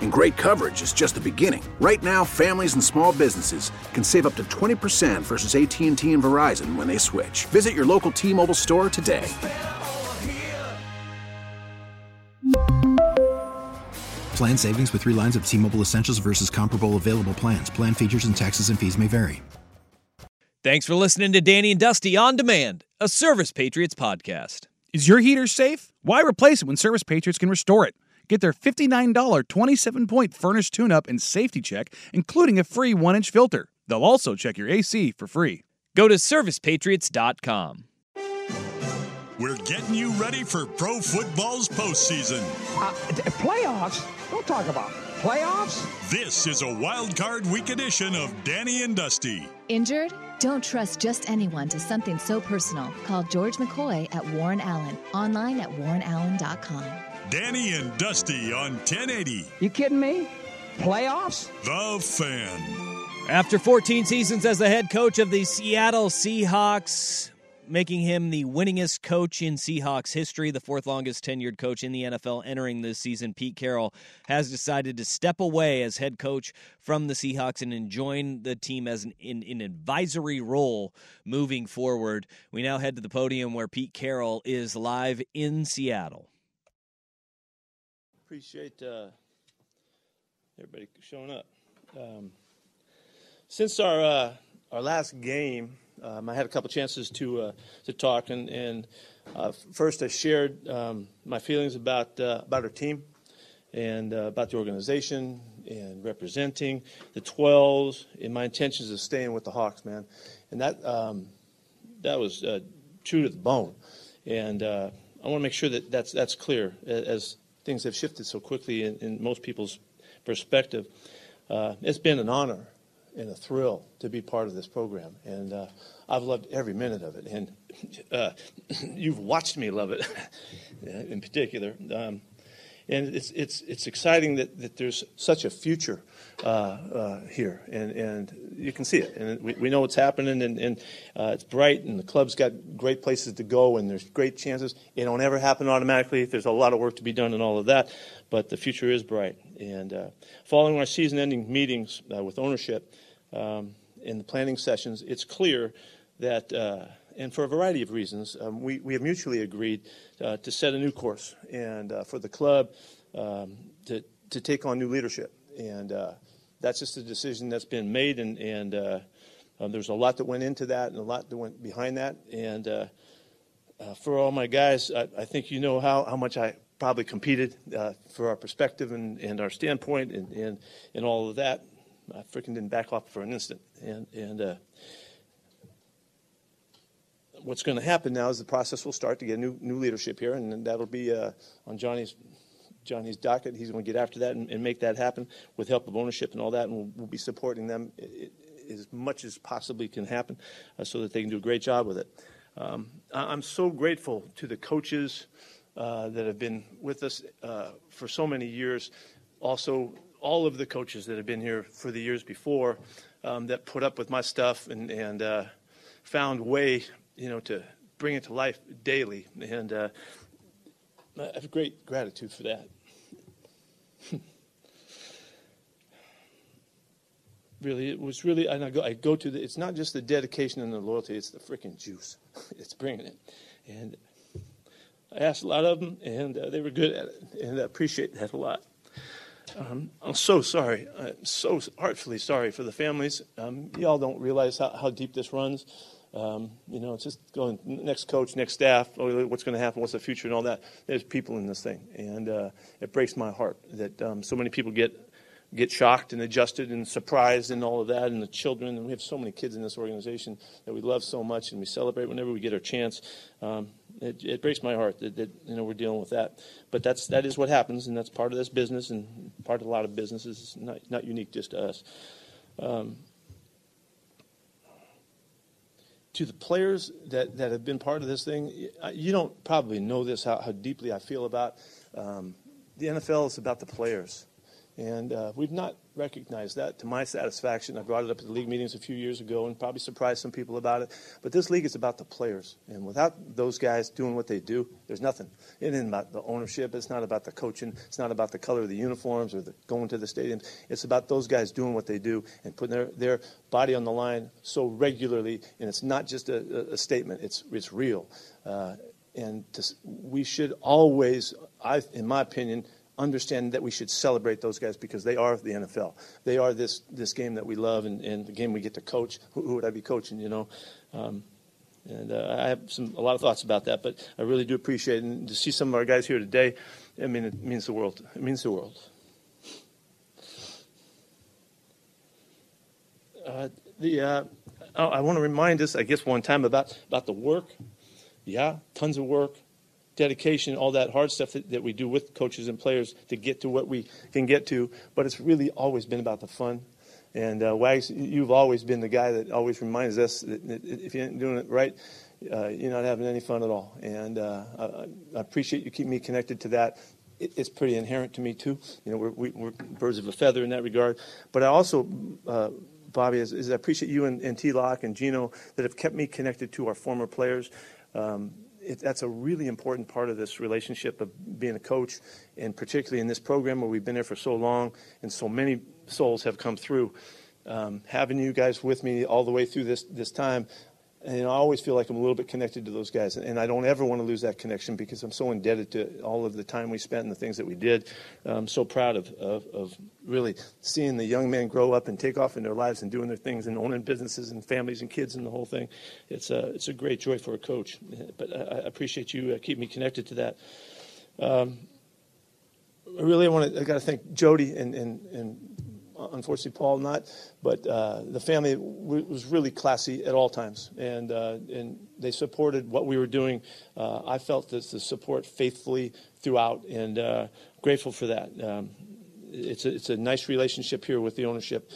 And great coverage is just the beginning. Right now, families and small businesses can save up to 20% versus AT&T and Verizon when they switch. Visit your local T-Mobile store today. Plan savings with three lines of T-Mobile Essentials versus comparable available plans. Plan features and taxes and fees may vary. Thanks for listening to Danny and Dusty on Demand, a Service Patriots podcast. Is your heater safe? Why replace it when Service Patriots can restore it? Get their $59 27 point furnace tune up and safety check, including a free 1 inch filter. They'll also check your AC for free. Go to servicepatriots.com. We're getting you ready for pro football's postseason. Uh, playoffs? Don't talk about it. playoffs. This is a wild card week edition of Danny and Dusty. Injured? Don't trust just anyone to something so personal. Call George McCoy at Warren Allen. Online at warrenallen.com. Danny and Dusty on 1080. You kidding me? Playoffs? The Fan. After 14 seasons as the head coach of the Seattle Seahawks, making him the winningest coach in Seahawks history, the fourth longest tenured coach in the NFL entering this season, Pete Carroll has decided to step away as head coach from the Seahawks and join the team as an in, in advisory role moving forward. We now head to the podium where Pete Carroll is live in Seattle. Appreciate uh, everybody showing up. Um, since our uh, our last game, um, I had a couple chances to uh, to talk, and, and uh, first I shared um, my feelings about uh, about our team and uh, about the organization and representing the 12s and my intentions of staying with the Hawks, man. And that um, that was true to the bone. And I want to make sure that that's that's clear as things have shifted so quickly in, in most people's perspective. it's been an honor and a thrill to be part of this program. And uh, I've loved every minute of it. And uh, you've watched me love it in particular. Um, and it's it's it's exciting that, that there's such a future uh, uh, here, and and you can see it, and we, we know what's happening, and, and uh, it's bright, and the club's got great places to go, and there's great chances. It don't ever happen automatically. There's a lot of work to be done, and all of that, but the future is bright. And uh, following our season-ending meetings uh, with ownership um, in the planning sessions, it's clear that. And for a variety of reasons, um, we, we have mutually agreed uh, to set a new course and uh, for the club um, to, to take on new leadership. And uh, that's just a decision that's been made, and, and uh, um, there's a lot that went into that and a lot that went behind that. And uh, uh, for all my guys, I, I, think you know how, how much I probably competed for our perspective and, and our standpoint and, and, and all of that. I freaking didn't back off for an instant. And, and what's going to happen now is the process will start to get new new leadership here, and that'll be uh, on Johnny's Johnny's docket. He's going to get after that and, and, make that happen with help of ownership and all that, and we'll, we'll be supporting them as much as possibly can happen, uh, so that they can do a great job with it. Um, I'm so grateful to the coaches uh, that have been with us uh, for so many years. Also, all of the coaches that have been here for the years before um, that put up with my stuff and, and uh, found way you know, to bring it to life daily. And uh, I have great gratitude for that. really, it was really, and I go, I go to the, it's not just the dedication and the loyalty, it's the freaking juice. it's bringing it. And I asked a lot of them, and uh, they were good at it, and I appreciate that a lot. Um, I'm so sorry. I'm so heartfully sorry for the families. Um, y'all don't realize how, how deep this runs. Um, you know, it's just going next coach, next staff. Oh, what's going to happen? What's the future, and all that. There's people in this thing, and uh, it breaks my heart that um, so many people get get shocked and adjusted and surprised and all of that. And the children, and we have so many kids in this organization that we love so much, and we celebrate whenever we get our chance. Um, it, it, breaks my heart that, that, you know we're dealing with that, but that's that is what happens, and that's part of this business and part of a lot of businesses. It's not not unique just to us. Um, to the players that, that have been part of this thing, you don't probably know this, how, how deeply I feel about um, the NFL is about the players. And uh, we've not recognized that to my satisfaction. I brought it up at the league meetings a few years ago and probably surprised some people about it. But this league is about the players. And without those guys doing what they do, there's nothing. It isn't about the ownership. It's not about the coaching. It's not about the color of the uniforms or the going to the stadiums. It's about those guys doing what they do and putting their, their body on the line so regularly. And it's not just a, a statement, it's, it's real. Uh, and to, we should always, I, in my opinion, understand that we should celebrate those guys because they are the NFL. They are this this game that we love and, and the game we get to coach. Who, who would I be coaching? You know. Um, and uh, I have some a lot of thoughts about that, but I really do appreciate it. And to see some of our guys here today, I mean, it means the world. It means the world. Uh, the uh, I want to remind us, I guess, one time about about the work. Yeah, tons of work, dedication, all that hard stuff that, that we do with coaches and players to get to what we can get to. But it's really always been about the fun. And uh, Wags, you've always been the guy that always reminds us that if you ain't doing it right, uh, you're not having any fun at all. And uh, I, I, appreciate you keeping me connected to that. It, it's pretty inherent to me too. You know, we're, we, are birds of a feather in that regard. But I also, uh, Bobby, is, is, I appreciate you and, and T. Lock and Geno that have kept me connected to our former players. Um, it, that's a really important part of this relationship of being a coach, and particularly in this program where we've been there for so long and so many souls have come through. Um, having you guys with me all the way through this this time, and I always feel like I'm a little bit connected to those guys, and I don't ever want to lose that connection because I'm so indebted to all of the time we spent and the things that we did. I'm so proud of, of, of really seeing the young men grow up and take off in their lives and doing their things and owning businesses and families and kids and the whole thing. It's a, it's a great joy for a coach. But I, appreciate you uh, keeping me connected to that. Um, I really want to, I got to thank Jody and, and, and unfortunately Paul not, but uh, the family w- was really classy at all times, and uh, and they supported what we were doing. Uh, I felt this the support faithfully throughout, and uh, grateful for that. Um, it's a, it's a nice relationship here with the ownership,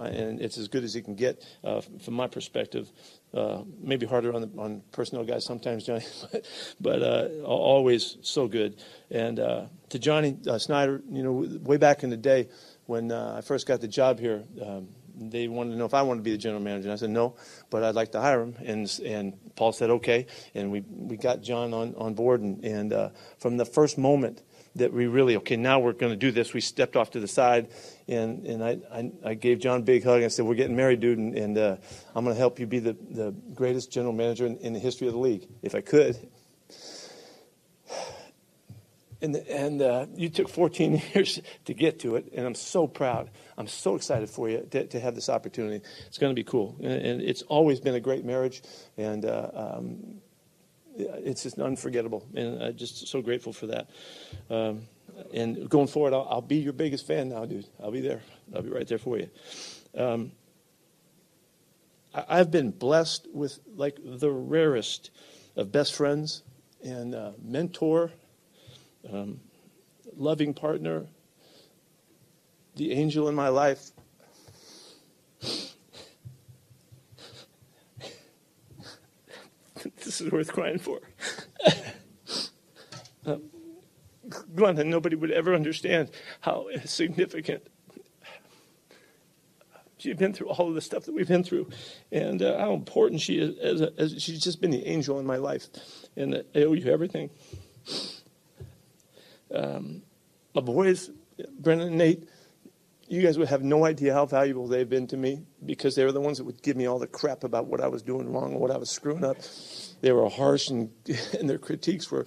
and it's as good as it can get uh, from my perspective. Uh, maybe harder on the on personnel guys sometimes, Johnny, but, but uh, always so good. And uh, to Johnny Schneider, you know, way back in the day when uh, I first got the job here. Um, they wanted to know if I wanted to be the general manager. And I said no, but I'd like to hire him. And and Paul said okay, and we we got John on on board. And and uh, from the first moment that we really okay now we're going to do this, we stepped off to the side, and and I I, I gave John a big hug. and I said we're getting married, dude, and, and uh, I'm going to help you be the the greatest general manager in, in the history of the league if I could. And, and uh, you took 14 years to get to it, and I'm so proud. I'm so excited for you to, to have this opportunity. It's going to be cool. And, and, it's always been a great marriage, and uh, um, it's just unforgettable. And I'm just so grateful for that. Um, and going forward, I'll, I'll, be your biggest fan now, dude. I'll be there. I'll be right there for you. Um, I, have been blessed with like the rarest of best friends and uh, mentor um, loving partner, the angel in my life. this is worth crying for. um, Glena, nobody would ever understand how significant she's been through all of the stuff that we've been through, and uh, how important she is. As, a, as she's just been the angel in my life, and uh, I owe you everything um, my boys, Brennan and Nate, you guys would have no idea how valuable they've been to me because they were the ones that would give me all the crap about what I was doing wrong and what I was screwing up. They were harsh and, and their critiques were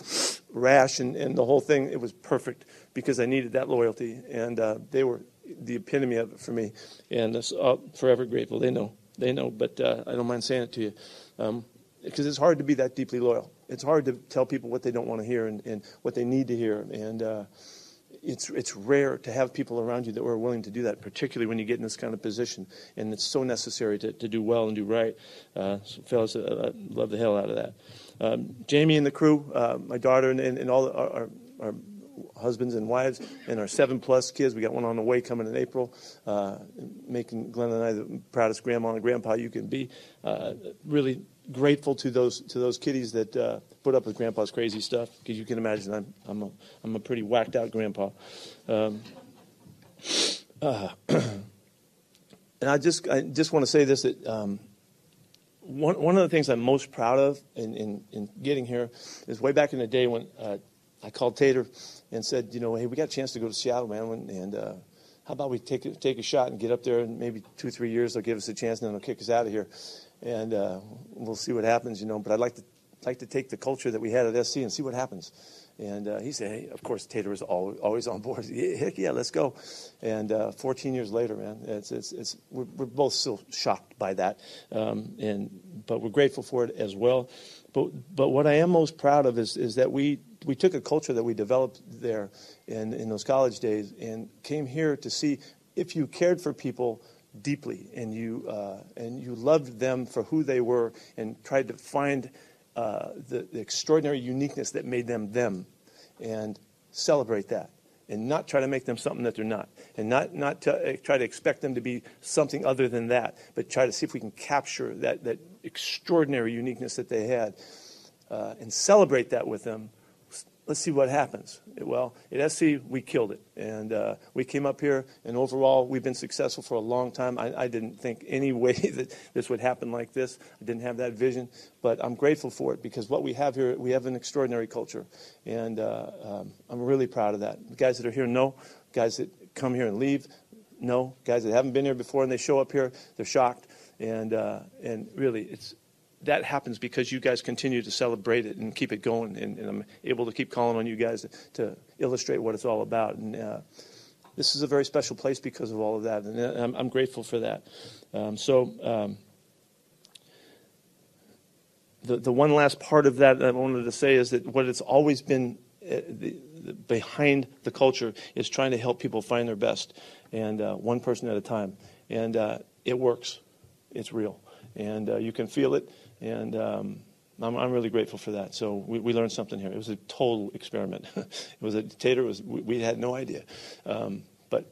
rash and, and the whole thing, it was perfect because I needed that loyalty. And uh, they were the epitome of it for me. And uh, I'm forever grateful. They know. They know, but uh, I don't mind saying it to you. Um, because it's hard to be that deeply loyal. It's hard to tell people what they don't want to hear and, and what they need to hear. And uh, it's, it's rare to have people around you that are willing to do that, particularly when you get in this kind of position. And it's so necessary to, to do well and do right. Uh, so fellas, I love the hell out of that. Um, Jamie and the crew, uh, my daughter, and, and, and all our, our, our husbands and wives, and our seven plus kids. We got one on the way coming in April, uh, making Glenn and I the proudest grandma and grandpa you can be. Uh, really grateful to those to those kiddies that uh, put up with grandpa's crazy stuff because you can imagine I'm I'm a I'm a pretty whacked out grandpa. Um, uh, and I just I just want to say this that um, one one of the things I'm most proud of in, in, in getting here is way back in the day when uh, I called Tater and said, you know, hey, we got a chance to go to Seattle, man, and uh, how about we take take a shot and get up there and maybe two three years they'll give us a chance and then they'll kick us out of here and uh, we'll see what happens, you know. But I'd like to like to take the culture that we had at SC and see what happens. And uh, he said, hey, of course, Tater is always, always on board. Heck yeah, let's go. And uh, 14 years later, man, it's, it's, it's, we're, we're both still shocked by that. Um, and, but we're grateful for it as well. But, but what I am most proud of is, is that we, we took a culture that we developed there in, in those college days and came here to see if you cared for people – deeply and you, uh, and you loved them for who they were and tried to find uh, the, the, extraordinary uniqueness that made them them and celebrate that and not try to make them something that they're not and not, not to, uh, try to expect them to be something other than that but try to see if we can capture that, that extraordinary uniqueness that they had uh, and celebrate that with them let's see what happens. Well, at SC, we killed it. And uh, we came up here, and overall, we've been successful for a long time. I, I, didn't think any way that this would happen like this. I didn't have that vision. But I'm grateful for it because what we have here, we have an extraordinary culture. And uh, um, I'm really proud of that. The guys that are here know. Guys that come here and leave know. Guys that haven't been here before and they show up here, they're shocked. And, uh, and really, it's, that happens because you guys continue to celebrate it and keep it going. And, and I'm able to keep calling on you guys to, to illustrate what it's all about. And uh, this is a very special place because of all of that. And uh, I'm, I'm grateful for that. Um, so, um, the, the one last part of that I wanted to say is that what it's always been uh, the, the, behind the culture is trying to help people find their best, and uh, one person at a time. And uh, it works, it's real. And uh, you can feel it and um, I'm, I'm, really grateful for that. So we, we, learned something here. It was a total experiment. it was a Tater. Was we, we, had no idea, um, but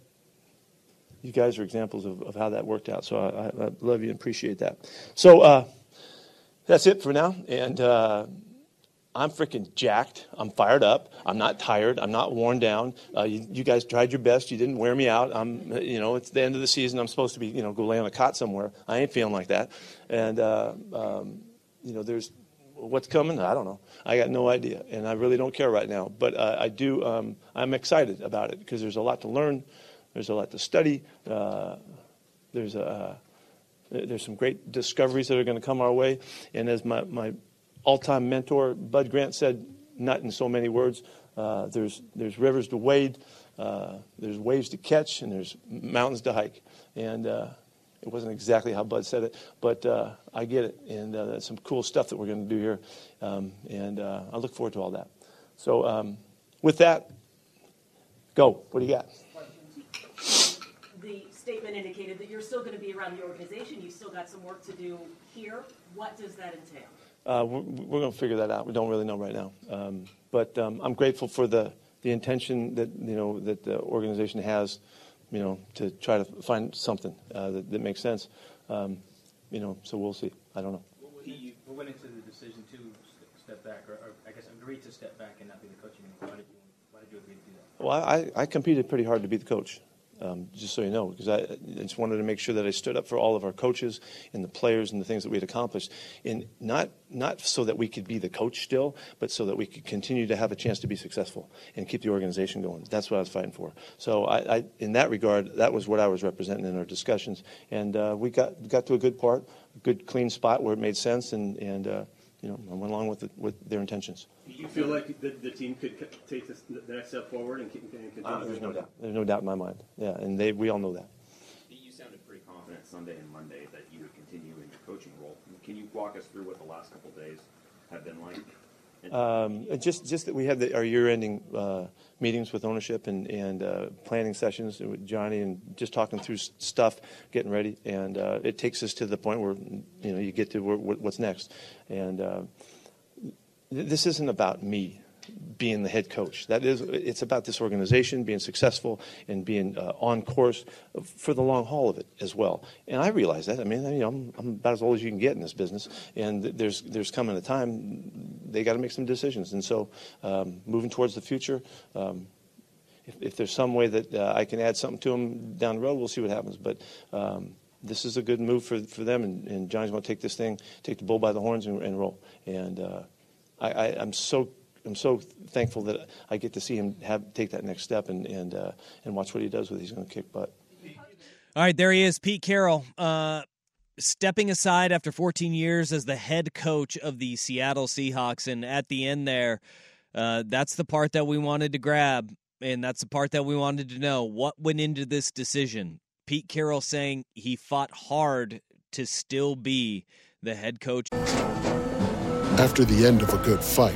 you guys are examples of, of how that worked out. So I, I, I love you and appreciate that. So uh, that's it for now. And uh, I'm freaking jacked. I'm fired up. I'm not tired. I'm not worn down. Uh, you, you, guys tried your best. You didn't wear me out. I'm, you know, it's the end of the season. I'm supposed to be, you know, go lay on a cot somewhere. I ain't feeling like that. And, uh, um, you know, there's what's coming. I don't know. I got no idea, and I really don't care right now. But uh, I do. Um, I'm excited about it because there's a lot to learn. There's a lot to study. Uh, there's a uh, there's some great discoveries that are going to come our way. And as my, my all-time mentor, Bud Grant, said, not in so many words, uh, there's, there's rivers to wade, uh, there's waves to catch, and there's mountains to hike. And uh, it wasn't exactly how Bud said it, but uh, I get it. And uh, that's some cool stuff that we're going to do here. Um, and uh, I look forward to all that. So um, with that, go. What do you got? The statement indicated that you're still going to be around the organization. You still got some work to do here. What does that entail? Uh, we're, we're going to figure that out. We don't really know right now. Um, but um, I'm grateful for the, the intention that, you know, that the organization has, you know, to try to find something uh, that, that, makes sense. Um, you know, so we'll see. I don't know. What went into the decision to step back, or, or, I guess agree to step back and not be the coach anymore? Why did you, why did you agree to do that? Well, I, I competed pretty hard to be the coach um, just so you know, because I, I, just wanted to make sure that I stood up for all of our coaches and the players and the things that we had accomplished, and not not so that we could be the coach still, but so that we could continue to have a chance to be successful and keep the organization going. That's what I was fighting for. So, I, I in that regard, that was what I was representing in our discussions, and uh, we got got to a good part, a good clean spot where it made sense, and and. Uh, you know, I went along with the, with their intentions. Do you feel like the, the team could take this, the next step forward and, continue? Uh, there's no doubt. There's no doubt in my mind. Yeah, and they we all know that. You sounded pretty confident Sunday and Monday that you would continue in your coaching role. Can you walk us through what the last couple days have been like? Um, just just that we had the, our year-ending uh, meetings with ownership and and uh, planning sessions with Johnny and just talking through stuff, getting ready, and uh, it takes us to the point where you know you get to where, what's next, and uh, this isn't about me being the head coach. That is, it's about this organization being successful and being uh, on course for the long haul of it as well. And I realize that. I mean, you know, I'm, I'm, about as old as you can get in this business, and there's there's coming a time they got to make some decisions. And so, um, moving towards the future. Um, if, if, there's some way that uh, I can add something to them down the road, we'll see what happens. But um, this is a good move for, for them, and, and Johnny's going to take this thing, take the bull by the horns, and, and roll. And uh, I, I, I'm so I'm so thankful that I get to see him have take that next step and and uh, and watch what he does with. It. He's going to kick butt. All right, there he is, Pete Carroll, uh, stepping aside after 14 years as the head coach of the Seattle Seahawks, and at the end there, uh, that's the part that we wanted to grab, and that's the part that we wanted to know. What went into this decision? Pete Carroll saying he fought hard to still be the head coach. After the end of a good fight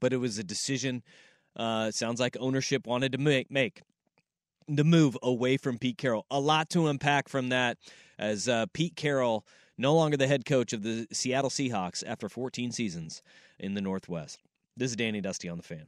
but it was a decision. Uh, sounds like ownership wanted to make make the move away from Pete Carroll. A lot to unpack from that, as uh, Pete Carroll no longer the head coach of the Seattle Seahawks after 14 seasons in the Northwest. This is Danny Dusty on the Fan.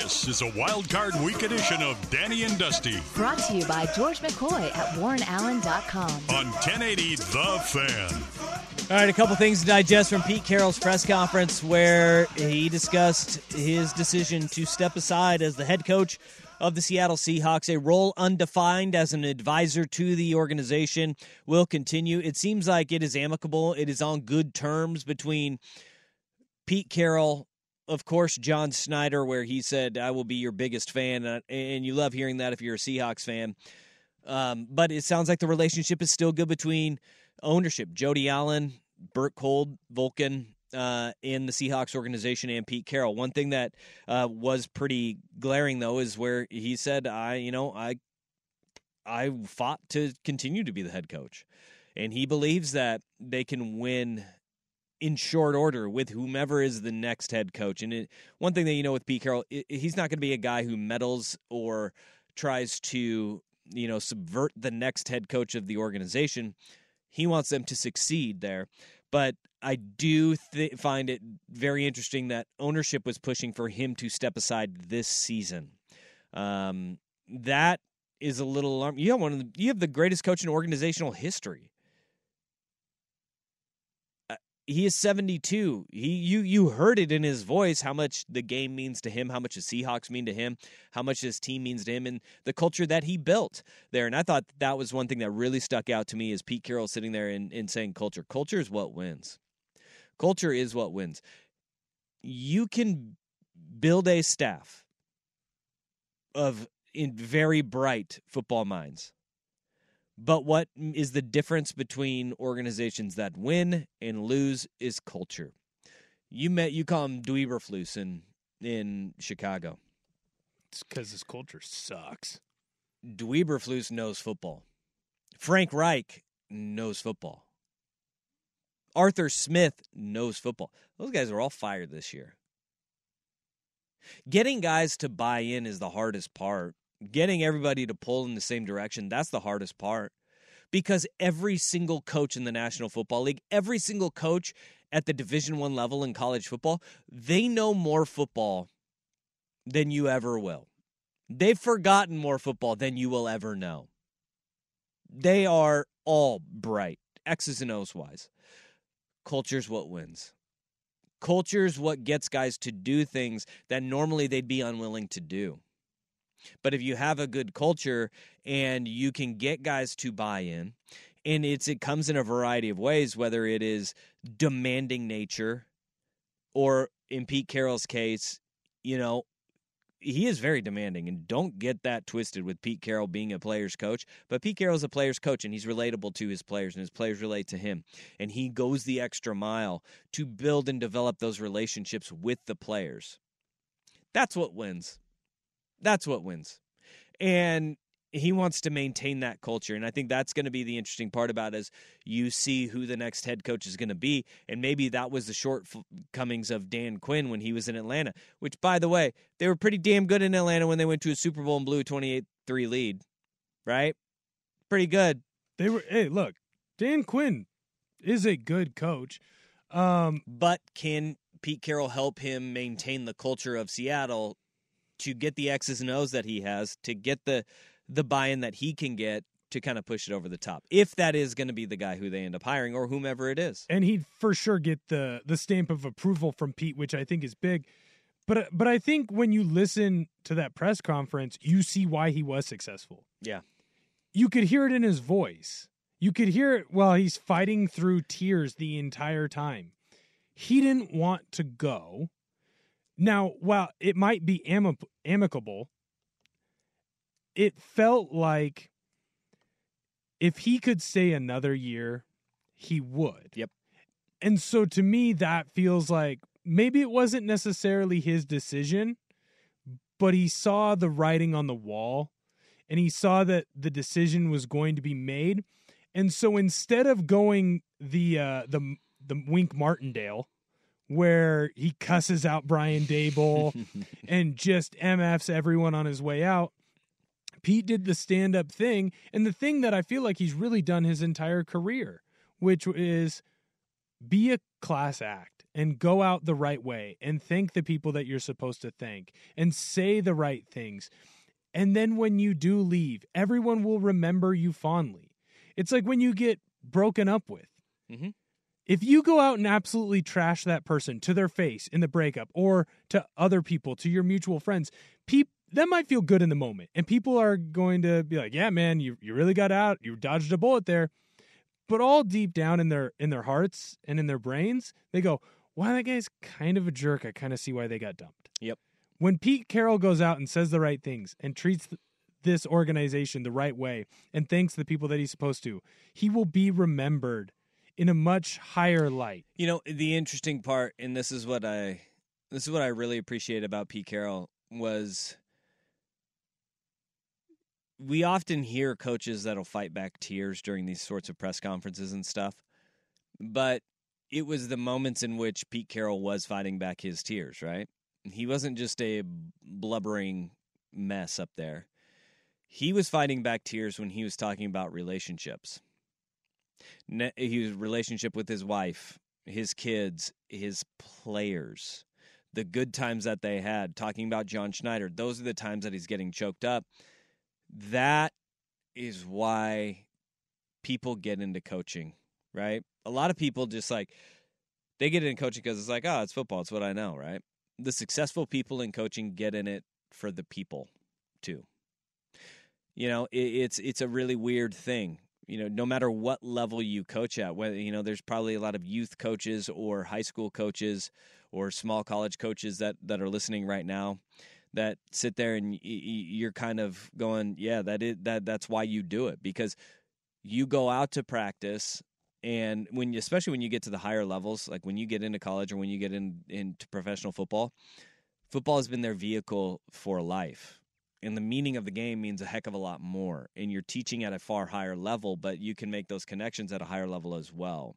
This is a wild card week edition of Danny and Dusty. Brought to you by George McCoy at WarrenAllen.com. On 1080 The Fan. All right, a couple things to digest from Pete Carroll's press conference where he discussed his decision to step aside as the head coach of the Seattle Seahawks, a role undefined as an advisor to the organization, will continue. It seems like it is amicable, it is on good terms between Pete Carroll. Of course, John Schneider, where he said, I will be your biggest fan. And you love hearing that if you're a Seahawks fan. Um, but it sounds like the relationship is still good between ownership, Jody Allen, Bert Kolde, Vulcan, uh, in the Seahawks organization and Pete Carroll. One thing that uh, was pretty glaring though is where he said, "I, you know, I, I fought to continue to be the head coach," and he believes that they can win in short order with whomever is the next head coach. And it, one thing that you know with Pete Carroll, i he's not going to be a guy who meddles or tries to, you know, subvert the next head coach of the organization. He wants them to succeed there. But I do th- find it very interesting that ownership was pushing for him to step aside this season. Um, that is a little alarming. You have one of the, you have the greatest coach in organizational history. He is 72. He you you heard it in his voice how much the game means to him, how much the Seahawks mean to him, how much his team means to him and the culture that he built there. And I thought that was one thing that really stuck out to me is Pete Carroll sitting there and, and saying culture. Culture is what wins. Culture is what wins. You can build a staff of in very bright football minds. But what is the difference between organizations that win and lose is culture. You met you call him Dweeberflus in in Chicago. It's because his culture sucks. Dweeberflus knows football. Frank Reich knows football. Arthur Smith knows football. Those guys are all fired this year. Getting guys to buy in is the hardest part. Getting everybody to pull in the same direction, that's the hardest part. Because every single coach in the National Football League, every single coach at the Division 1 level in college football, they know more football than you ever will. They've forgotten more football than you will ever know. They are all bright, X's and O's wise. Culture's what wins. Culture's what gets guys to do things that normally they'd be unwilling to do. But if you have a good culture and you can get guys to buy in, and it's it comes in a variety of ways, whether it is demanding nature or in Pete Carroll's case, you know, he is very demanding and don't get that twisted with Pete Carroll being a player's coach. But Pete Carroll's a player's coach and he's relatable to his players and his players relate to him. And he goes the extra mile to build and develop those relationships with the players. That's what wins. That's what wins. And he wants to maintain that culture and i think that's going to be the interesting part about it as you see who the next head coach is going to be and maybe that was the shortcomings of dan quinn when he was in atlanta which by the way they were pretty damn good in atlanta when they went to a super bowl and blew a 28-3 lead right pretty good They were. Hey, look, Dan Quinn is a good coach. Um, but can pete carroll help him maintain the culture of seattle to get the x's and o's that he has to get the the buy-in that he can get to kind of push it over the top if that is going to be the guy who they end up hiring or whomever it is and he'd for sure get the the stamp of approval from Pete, which I think is big. But uh, but I think when you listen to that press conference, you see why he was successful. yeah You could hear it in his voice. You could hear it while he's fighting through tears the entire time. He didn't want to go. Now, while it might be ami- amicable, it felt like if he could stay another year, he would. Yep. And so to me, that feels like maybe it wasn't necessarily his decision, but he saw the writing on the wall and he saw that the decision was going to be made. And so instead of going the uh, the the Wink Martindale, where he cusses out Brian Daboll and just MFs everyone on his way out, Pete did the stand up thing and the thing that I feel like he's really done his entire career, which is be a class act and go out the right way and thank the people that you're supposed to thank and say the right things. And then when you do leave, everyone will remember you fondly. It's like when you get broken up with. Mhm. If you go out and absolutely trash that person to their face in the breakup or to other people, to your mutual friends, peop- that might feel good in the moment. And people are going to be like, yeah, man, you, you really got out. You dodged a bullet there. But all deep down in their in their hearts and in their brains, they go, wow, that guy's kind of a jerk. I kind of see why they got dumped. Yep. When Pete Carroll goes out and says the right things and treats th- this organization the right way and thanks the people that he's supposed to, he will be remembered in a much higher light. You know, the interesting part, and this is what I this is what I really appreciate about Pete Carroll was we often hear coaches that'll fight back tears during these sorts of press conferences and stuff. But it was the moments in which Pete Carroll was fighting back his tears, right? He wasn't just a blubbering mess up there. He was fighting back tears when he was talking about relationships. His relationship with his wife, his kids, his players, the good times that they had, talking about John Schneider. Those are the times that he's getting choked up. That is why people get into coaching, right? A lot of people just like they get into coaching because it's like, oh, it's football. It's what I know, right? The successful people in coaching get in it for the people too. You know, it, it's it's a really weird thing. You know, no matter what level you coach at, whether you know, there's probably a lot of youth coaches or high school coaches or small college coaches that that are listening right now that sit there and you're kind of going, yeah, that is that that's why you do it because you go out to practice and when you, especially when you get to the higher levels, like when you get into college or when you get in into professional football, football has been their vehicle for life. And the meaning of the game means a heck of a lot more. And you're teaching at a far higher level, but you can make those connections at a higher level as well.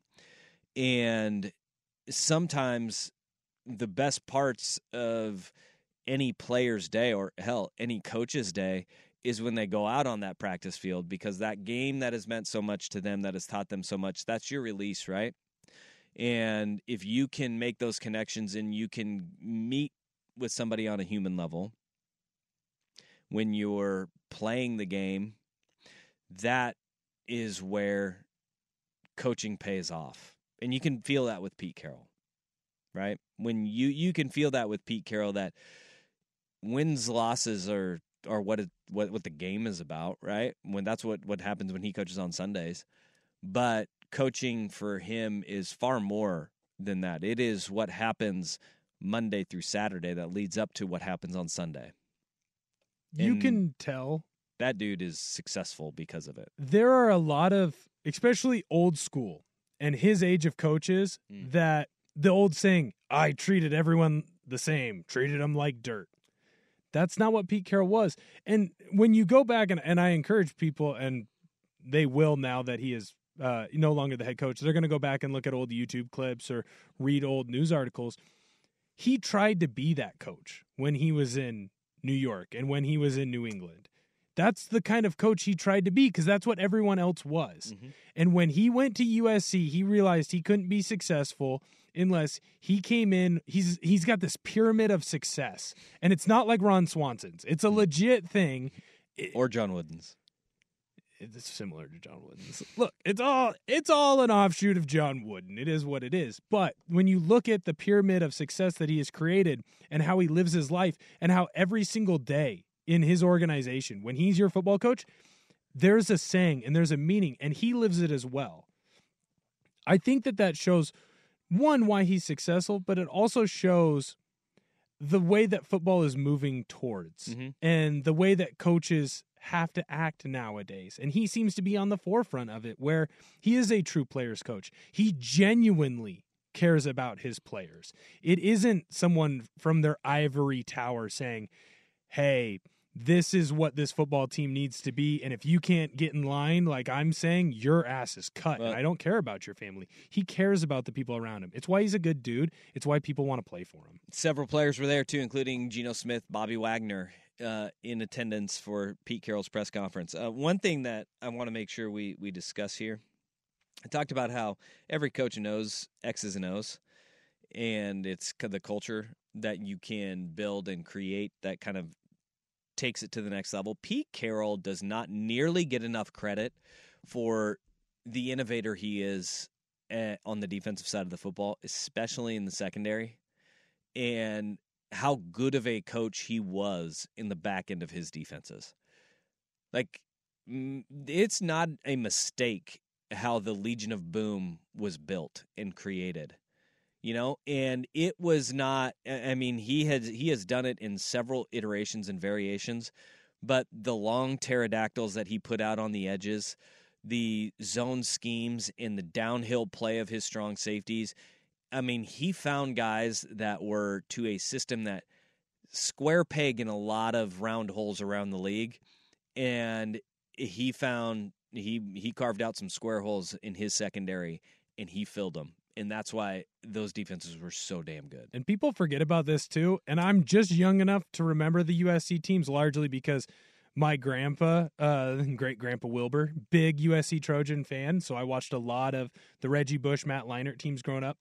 And sometimes the best parts of any player's day or hell, any coach's day is when they go out on that practice field because that game that has meant so much to them, that has taught them so much, that's your release, right? And if you can make those connections and you can meet with somebody on a human level when you're playing the game, that is where coaching pays off. And you can feel that with Pete Carroll, right? When you you can feel that with Pete Carroll that wins losses are are what it, what what the game is about, right? When that's what what happens when he coaches on Sundays. But coaching for him is far more than that. It is what happens Monday through Saturday that leads up to what happens on Sunday. You and can tell that dude is successful because of it. There are a lot of especially old school and his age of coaches mm. that the old saying, I treated everyone the same, treated them like dirt. That's not what Pete Carroll was. And when you go back and, and I encourage people, and they will now that he is uh, no longer the head coach, they're going to go back and look at old YouTube clips or read old news articles. He tried to be that coach when he was in New York and when he was in New England. That's the kind of coach he tried to be because that's what everyone else was. Mm-hmm. And when he went to USC, he realized he couldn't be successful unless he came in. He's he's got this pyramid of success, and it's not like Ron Swanson's. It's a legit thing. Or John Wooden's. It's similar to John Wooden's. Look, it's all it's all an offshoot of John Wooden. It is what it is. But when you look at the pyramid of success that he has created and how he lives his life and how every single day in his organization, when he's your football coach, there's a saying and there's a meaning, and he lives it as well. I think that that shows one why he's successful, but it also shows the way that football is moving towards mm-hmm. and the way that coaches have to act nowadays. And he seems to be on the forefront of it where he is a true players coach. He genuinely cares about his players. It isn't someone from their ivory tower saying, "Hey, this is what this football team needs to be. And if you can't get in line, like I'm saying, your ass is cut. Well, and I don't care about your family. He cares about the people around him. It's why he's a good dude. It's why people want to play for him. Several players were there too, including Geno Smith, Bobby Wagner, uh, in attendance for Pete Carroll's press conference. Uh, one thing that I want to make sure we we discuss here, I talked about how every coach knows X's and O's, and it's the culture that you can build and create that kind of takes it to the next level. Pete Carroll does not nearly get enough credit for the innovator he is uh, on the defensive side of the football, especially in the secondary, and how good of a coach he was in the back end of his defenses. Like, it's not a mistake how the Legion of Boom was built and created. You know, and it was not. I mean, he has he has done it in several iterations and variations, but the long pterodactyls that he put out on the edges, the zone schemes, and the downhill play of his strong safeties. I mean, he found guys that were to a system that square peg in a lot of round holes around the league, and he found he he carved out some square holes in his secondary, and he filled them, and that's why those defenses were so damn good. And people forget about this too. And I'm just young enough to remember the USC teams largely because my grandpa, uh, great grandpa Wilbur, big USC Trojan fan. So I watched a lot of the Reggie Bush, Matt Leinart teams growing up.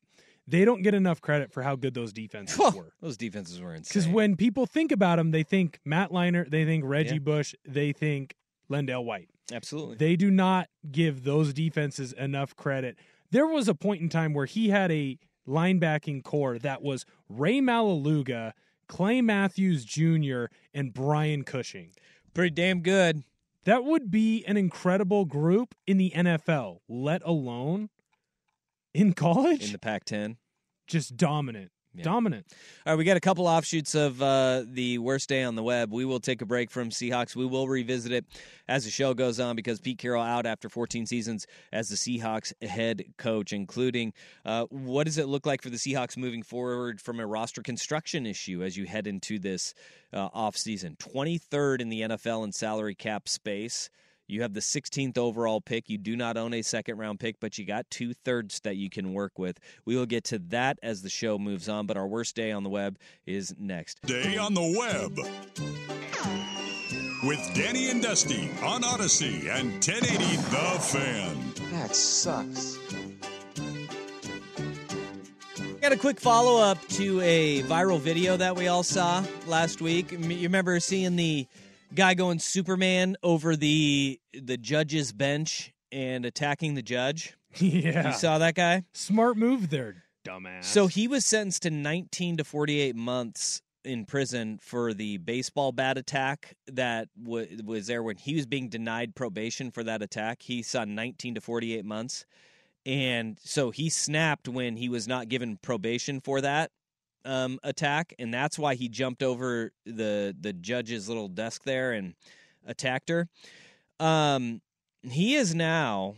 They don't get enough credit for how good those defenses were. Those defenses were insane. Because when people think about them, they think Matt Leinart, they think Reggie Yeah. Bush, they think LenDale White. Absolutely. They do not give those defenses enough credit. There was a point in time where he had a linebacking corps that was Rey Maualuga, Clay Matthews Jr., and Brian Cushing. Pretty damn good. That would be an incredible group in the NFL, let alone in college. in the Pac-10. Just dominant. Dominant. All right, we got a couple offshoots of uh, the worst day on the web. We will take a break from Seahawks. We will revisit it as the show goes on because Pete Carroll out after 14 seasons as the Seahawks head coach, including uh, what does it look like for the Seahawks moving forward from a roster construction issue as you head into this uh, offseason. 23rd in the NFL in salary cap space. You have the 16th overall pick. You do not own a second round pick, but you got two thirds that you can work with. We will get to that as the show moves on, but our worst day on the web is next. Day on the web. With Danny and Dusty on Audacy and 1080 The Fan. That sucks. Got a quick follow up to a viral video that we all saw last week. You remember seeing the guy going Superman over the the judge's bench and attacking the judge? Yeah. You saw that guy? Smart move there, dumbass. So he was sentenced to 19 to 48 months in prison for the baseball bat attack that w- was there when he was being denied probation for that attack. He saw 19 to 48 months. And so he snapped when he was not given probation for that um, attack, and that's why he jumped over the the judge's little desk there and attacked her. Um, he is now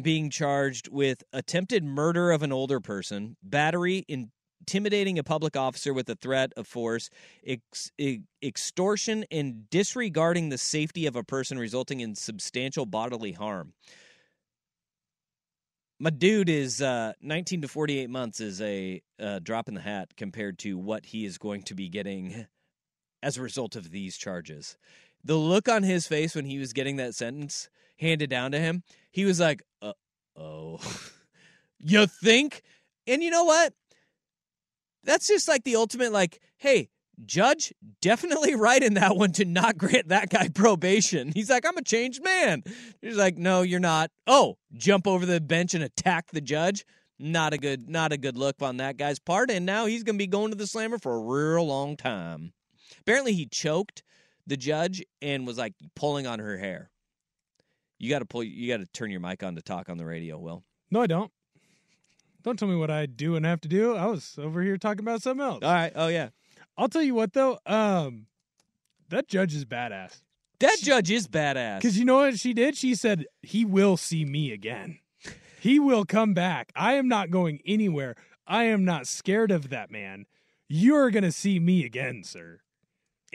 being charged with attempted murder of an older person, battery, intimidating a public officer with a threat of force, ex- extortion, and disregarding the safety of a person, resulting in substantial bodily harm. My dude is uh, 19 to 48 months is a uh, drop in the hat compared to what he is going to be getting as a result of these charges. The look on his face when he was getting that sentence handed down to him, he was like, uh, "Oh, you think?" And you know what? That's just like the ultimate. Like, hey, judge, definitely right in that one to not grant that guy probation. He's like, "I'm a changed man." He's like, "No, you're not." Oh, jump over the bench and attack the judge. Not a good, not a good look on that guy's part. And now he's gonna be going to the slammer for a real long time. Apparently, he choked the judge and was like pulling on her hair. You got to pull. You got to turn your mic on to talk on the radio. Will. No, I don't. Don't tell me what I do and have to do. I was over here talking about something else. All right. Oh yeah. I'll tell you what though. Um, that judge is badass. That judge is badass. Because you know what she did? She said he will see me again. he will come back. I am not going anywhere. I am not scared of that man. You're gonna see me again, sir.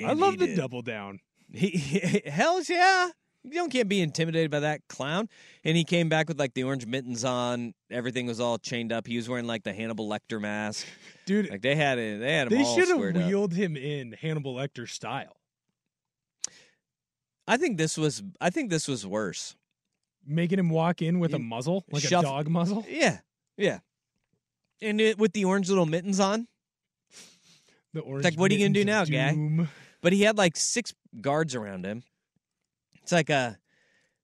I love he the did. double down. He, he hell's yeah. You don't can't be intimidated by that clown. And he came back with like the orange mittens on. Everything was all chained up. He was wearing like the Hannibal Lecter mask. Dude, like they had it. They had him They should have squared up. wheeled him in Hannibal Lecter style, I think this was. I think this was worse. making him walk in with a muzzle, like Shuff- a dog muzzle. Yeah, yeah. And it, with the orange little mittens on. The It's orange. like, what are you gonna do now, of guy? But he had like six guards around him. It's like uh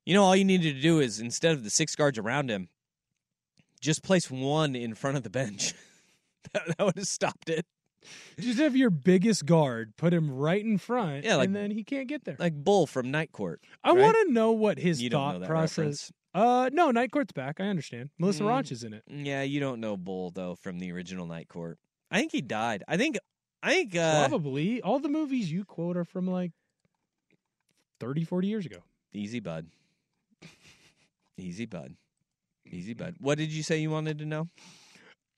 you know, all you needed to do is instead of the six guards around him, Just place one in front of the bench. that, that would have stopped it. Just have your biggest guard, put him right in front, Yeah, like- and then he can't get there. Like Bull from Night Court. I right? want to know what his You thought process. reference. Uh, no, Night Court's back. I understand. Melissa Mm. Rauch is in it. Yeah, you don't know Bull though from the original Night Court. I think he died. I think. I think. Uh, Probably all the movies you quote are from like 30, 40 years ago. Easy, bud. Easy, bud. Easy, bud. What did you say you wanted to know?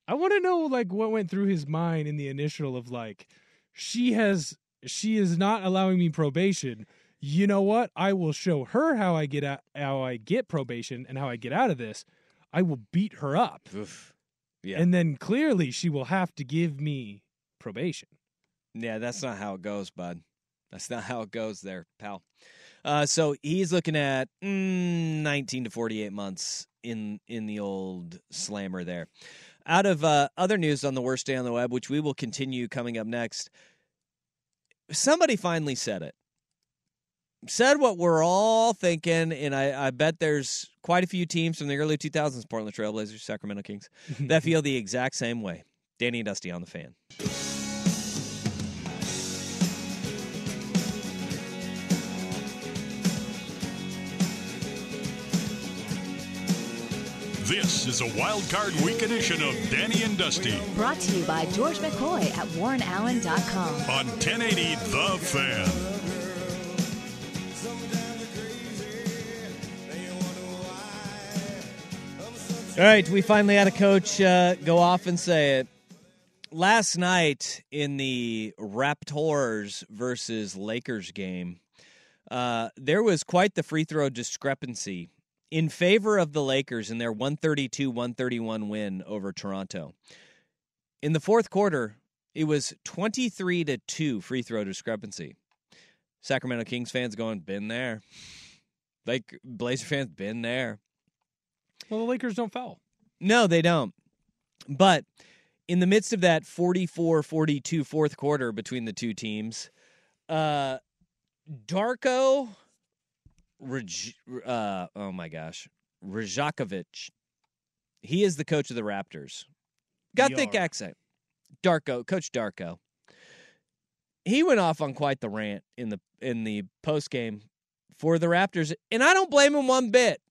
I want to know like what went through his mind in the initial of like she has she is not allowing me probation. You know what? I will show her how I get out how I get probation and how I get out of this. I will beat her up. Oof. Yeah. And then clearly she will have to give me probation. Yeah, that's not how it goes, bud. That's not how it goes there, pal. Uh, so he's looking at mm, 19 to 48 months in in the old slammer there. Out of uh, other news on the worst day on the web, which we will continue coming up next, somebody finally said it. Said what we're all thinking, and I, I bet there's quite a few teams from the early 2000s, Portland Trailblazers, Sacramento Kings, that feel the exact same way. Danny and Dusty on the fan. This is a wild card week edition of Danny and Dusty Brought to you by George McCoy at WarrenAllen.com. on 1080 The Fan. All right, we finally had a coach uh, go off and say it. Last night in the Raptors versus Lakers game, uh, there was quite the free throw discrepancy in favor of the Lakers in their 132 131 win over Toronto. In the fourth quarter, it was 23 to 2 free throw discrepancy. Sacramento Kings fans going, been there. Like Blazer fans, been there. Well, the Lakers don't foul. No, they don't. But in the midst of that 44 42 fourth quarter between the two teams, uh, Darko, Raj, uh, oh my gosh, Rajakovic, he is the coach of the Raptors. Got thick accent. Darko, Coach Darko. He went off on quite the rant in the in the post game for the Raptors, and I don't blame him one bit.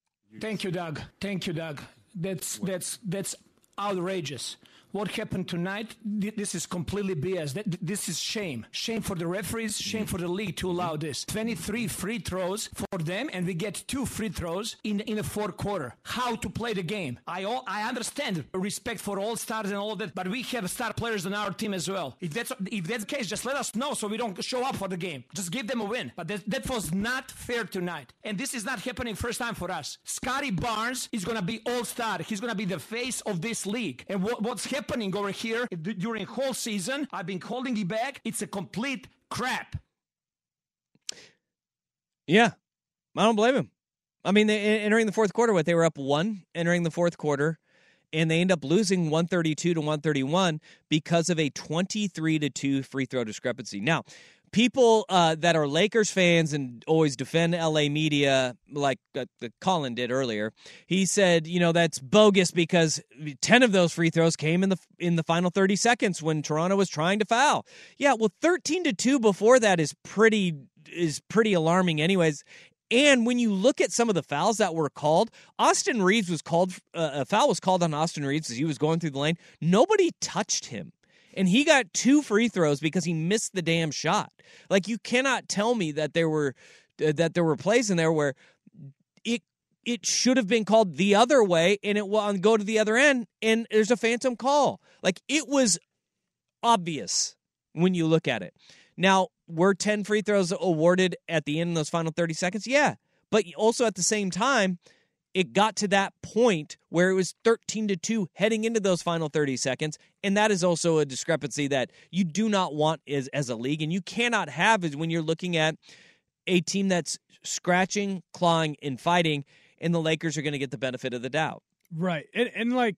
Thank you, Doug. Thank you, Doug. That's that's that's outrageous. What happened tonight? th- This is completely BS. This is shame. Shame for the referees. Shame for the league to allow this. Twenty-three free throws for them, and we get two free throws in in the fourth quarter. How to play the game? I all, I understand respect for all stars and all that, but we have star players on our team as well. If that's if that's the case, just let us know so we don't show up for the game. Just give them a win. But that, that was not fair tonight, and this is not happening first time for us. Scotty Barnes is gonna be all star. He's gonna be the face of this league. And what, what's happening over here during whole season? I've been holding it back. It's a complete crap. Yeah, I don't blame him. I mean, they, entering the fourth quarter, what they were up one entering the fourth quarter, and they end up losing one thirty two to one thirty one because of a twenty three to two free throw discrepancy. Now, people uh, that are Lakers fans and always defend LA media, like uh, Colin did earlier, he said, you know, that's bogus because ten of those free throws came in the in the final thirty seconds when Toronto was trying to foul. Yeah, well, thirteen to two before that is pretty is pretty alarming, anyways. And when you look at some of the fouls that were called, Austin Reaves was called uh, a foul was called on Austin Reaves as he was going through the lane. Nobody touched him. And he got two free throws because he missed the damn shot. Like you cannot tell me that there were uh, that there were plays in there where it it should have been called the other way and it will go to the other end and there's a phantom call. Like it was obvious when you look at it. Now, were 10 free throws awarded at the end of those final 30 seconds? Yeah. But also at the same time, it got to that point where it was 13 to 2 heading into those final 30 seconds and that is also a discrepancy that you do not want as as a league and you cannot have is when you're looking at a team that's scratching, clawing and fighting and the Lakers are going to get the benefit of the doubt. Right. And and like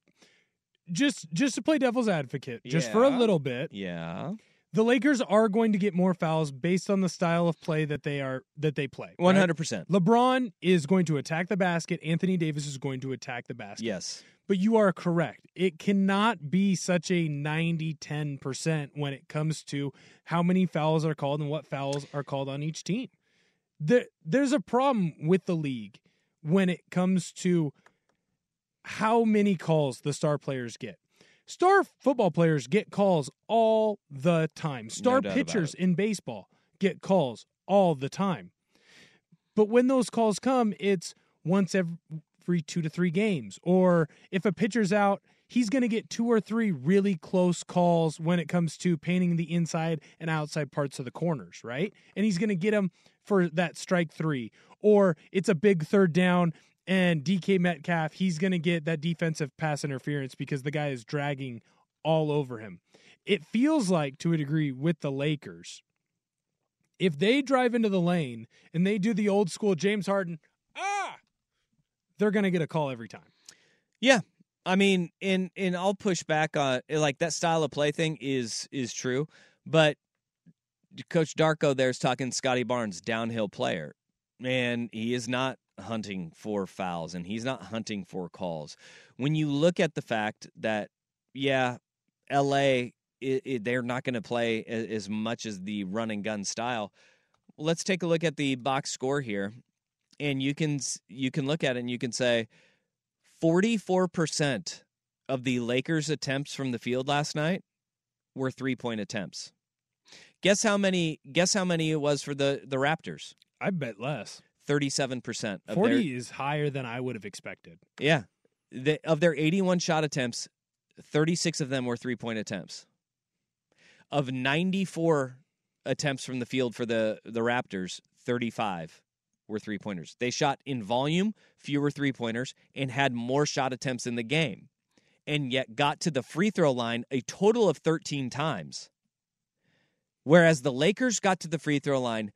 just just to play devil's advocate, just for a little bit. Yeah. The Lakers are going to get more fouls based on the style of play that they are that they play. Hundred percent. LeBron is going to attack the basket. Anthony Davis is going to attack the basket. Yes. But you are correct. It cannot be such a 90 10% when it comes to how many fouls are called and what fouls are called on each team. There, there's a problem with the league when it comes to how many calls the star players get. Star football players get calls all the time. Star about pitchers in baseball get calls all the time. But when those calls come, it's once every two to three games. Or if a pitcher's out, he's going to get two or three really close calls when it comes to painting the inside and outside parts of the corners, right? And he's going to get them for that strike three. Or it's a big third down and DK Metcalf, he's going to get that defensive pass interference because the guy is dragging all over him. It feels like, to a degree, with the Lakers, if they drive into the lane and they do the old school James Harden, ah, they're going to get a call every time. Yeah. I mean, and and I'll push back on like that style of play thing is is true, but Coach Darko there's talking Scotty Barnes downhill player, and he is not hunting for fouls and he's not hunting for calls. When you look at the fact that yeah, L.A. It, it, they're not going to play as, as much as the run and gun style. Let's take a look at the box score here, and you can you can look at it and you can say 44% of the Lakers' attempts from the field last night were three-point attempts. Guess how many guess how many it was for the the Raptors? I bet less. 37% 40 their, is higher than I would have expected. Yeah. The, of their 81 shot attempts, 36 of them were three-point attempts. Of 94 attempts from the field for the the Raptors, 35 were three pointers. They shot in volume, fewer three pointers, and had more shot attempts in the game, and yet got to the free throw line a total of 13 times. Whereas the Lakers got to the free throw line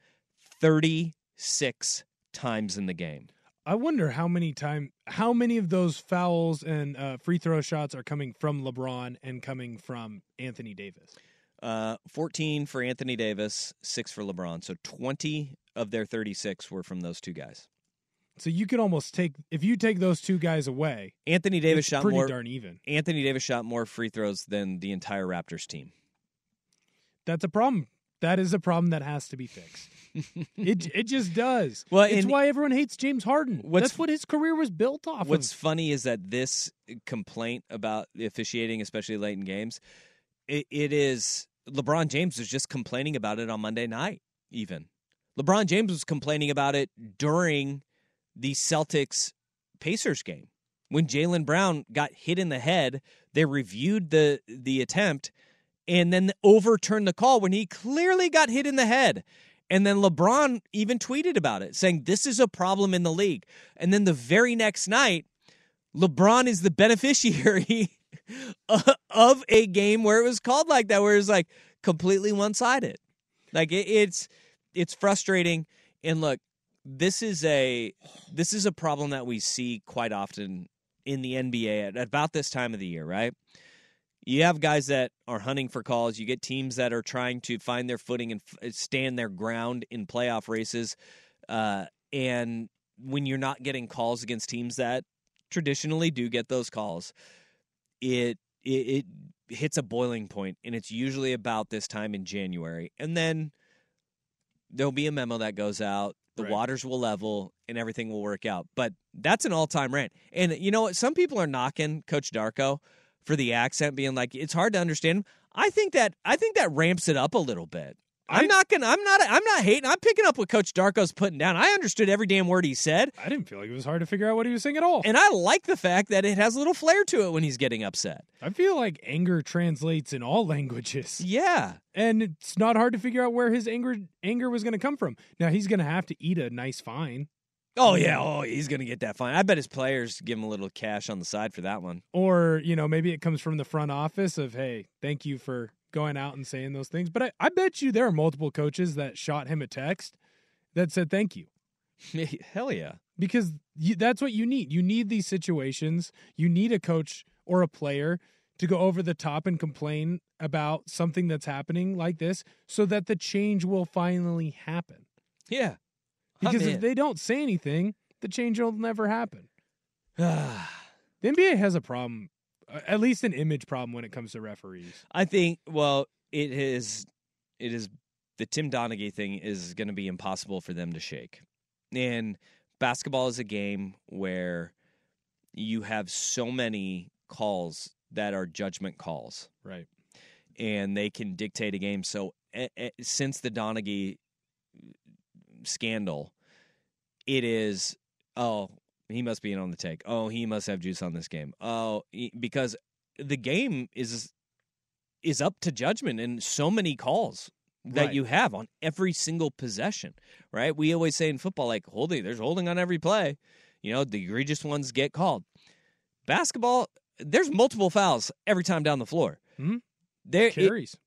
36 times in the game. I wonder how many time how many of those fouls and uh, free throw shots are coming from LeBron and coming from Anthony Davis. Uh, 14 for Anthony Davis, six for LeBron. So 20 of their 36 were from those two guys. So you could almost take if you take those two guys away. Anthony Davis shot pretty more. darn even. Anthony Davis shot more free throws than the entire Raptors team. That's a problem. That is a problem that has to be fixed. It it just does. Well, it's why everyone hates James Harden. That's what his career was built off of. What's of. funny is that this complaint about the officiating, especially late in games, it, it is LeBron James was just complaining about it on Monday night. Even LeBron James was complaining about it during the Celtics Pacers game when Jaylen Brown got hit in the head. They reviewed the the attempt and then overturned the call when he clearly got hit in the head. And then LeBron even tweeted about it, saying this is a problem in the league. And then the very next night, LeBron is the beneficiary of a game where it was called like that, where it's like completely one sided. Like it, it's it's frustrating. And look, this is a this is a problem that we see quite often in the NBA at about this time of the year, right? You have guys that are hunting for calls. You get teams that are trying to find their footing and f- stand their ground in playoff races. Uh, and when you're not getting calls against teams that traditionally do get those calls, it it, it hits a boiling point, and it's usually about this time in January. And then there'll be a memo that goes out. The Right. waters will level, and everything will work out. But that's an all-time rant. And you know what? Some people are knocking Coach Darko for the accent, being like, it's hard to understand. I think that I think that ramps it up a little bit. I'm not gonna. I'm not. I'm not hating. I'm picking up what Coach Darko's putting down. I understood every damn word he said. I didn't feel like it was hard to figure out what he was saying at all. And I like the fact that it has a little flair to it when he's getting upset. I feel like anger translates in all languages. Yeah. And it's not hard to figure out where his anger anger was going to come from. Now he's going to have to eat a nice fine. Oh mm. yeah. Oh, he's gonna get that fine. I bet his players give him a little cash on the side for that one. Or, you know, maybe it comes from the front office of, hey, thank you for going out and saying those things. But I, I bet you there are multiple coaches that shot him a text that said thank you. Hell yeah. Because you, that's what you need. You need these situations. You need a coach or a player to go over the top and complain about something that's happening like this so that the change will finally happen. Yeah. Because if they don't say anything, the change will never happen. the NBA has a problem, uh, at least an image problem when it comes to referees. I think well, it is it is the Tim Donaghy thing is going to be impossible for them to shake. And basketball is a game where you have so many calls that are judgment calls. Right. And they can dictate a game. So eh, eh, since the Donaghy scandal, it is oh, he must be in on the take. Oh, he must have juice on this game. Oh, he- because the game is is up to judgment in so many calls that Right. you have on every single possession, right? We always say in football, like holding, there's holding on every play. You know, the egregious ones get called. Basketball, there's multiple fouls every time down the floor. Mhm. There it-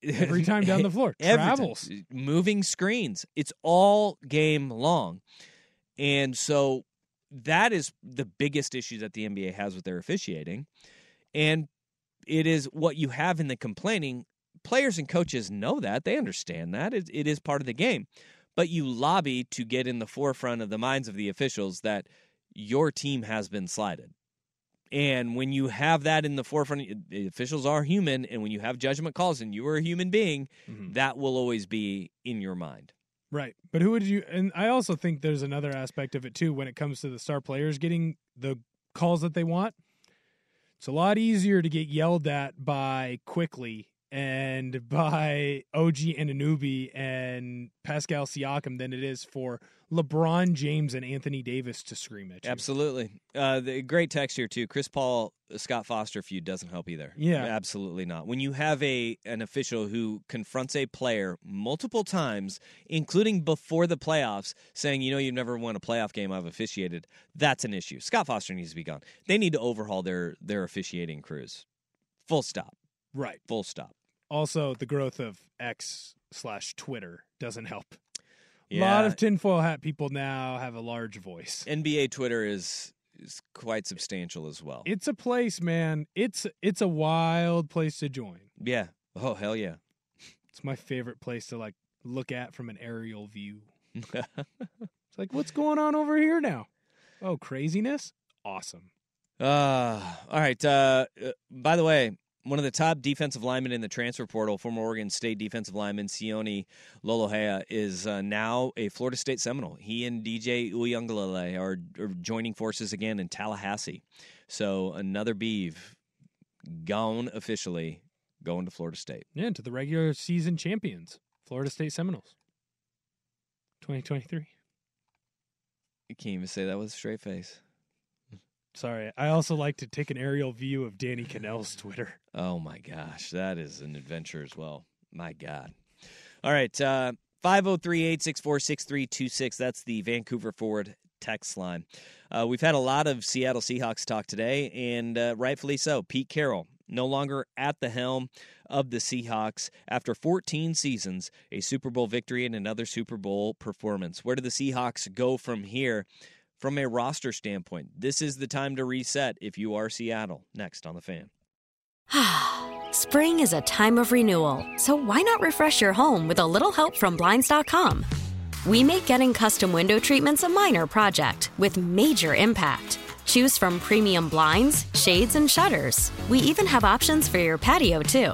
every time down the floor. Every time. Travels. moving screens. It's all game long, and so that is the biggest issue that the NBA has with their officiating, and it is what you have in the complaining. Players and coaches know that they understand that it, it is part of the game, but you lobby to get in the forefront of the minds of the officials that your team has been slighted. And when you have that in the forefront, the officials are human, and when you have judgment calls and you are a human being, mm-hmm. that will always be in your mind. Right. But who would you and I also think there's another aspect of it too when it comes to the star players getting the calls that they want. It's a lot easier to get yelled at by Quickley and by OG and Anunoby and Pascal Siakam than it is for LeBron James and Anthony Davis to scream at you. Absolutely. Uh, the great text here too. Chris Paul Scott Foster feud doesn't help either. Yeah. absolutely not. When you have a an official who confronts a player multiple times, including before the playoffs, saying, "You know, you've never won a playoff game I've officiated," that's an issue. Scott Foster needs to be gone. They need to overhaul their their officiating crews. Full stop. Right. Full stop. Also, the growth of X slash Twitter doesn't help. A lot of tinfoil hat people now have a large voice. NBA Twitter is is quite substantial as well. It's a place, man. It's it's a wild place to join. Yeah. Oh hell yeah. It's my favorite place to like look at from an aerial view. it's like, what's going on over here now? Oh, craziness! Awesome. Uh, all right. Uh, uh, by the way, one of the top defensive linemen in the transfer portal, former Oregon State defensive lineman Sione Lolohea, is uh, now a Florida State Seminole. He and DJ Uiagalelei are, are joining forces again in Tallahassee. So another Beav gone officially, going to Florida State. Yeah, to the regular season champions, Florida State Seminoles, 2023. You can't even say that with a straight face. Sorry, I also like to take an aerial view of Danny Cannell's Twitter. Oh my gosh, that is an adventure as well. My God. All right, uh 503-864-6326. That's the Vancouver Forward text line. Uh, we've had a lot of Seattle Seahawks talk today, and uh, rightfully so. Pete Carroll, no longer at the helm of the Seahawks after 14 seasons, a Super Bowl victory, and another Super Bowl performance. Where do the Seahawks go from here? From a roster standpoint, this is the time to reset if you are Seattle. Next on the fan. Spring is a time of renewal, so why not refresh your home with a little help from Blinds.com? We make getting custom window treatments a minor project with major impact. Choose from premium blinds, shades, and shutters. We even have options for your patio, too.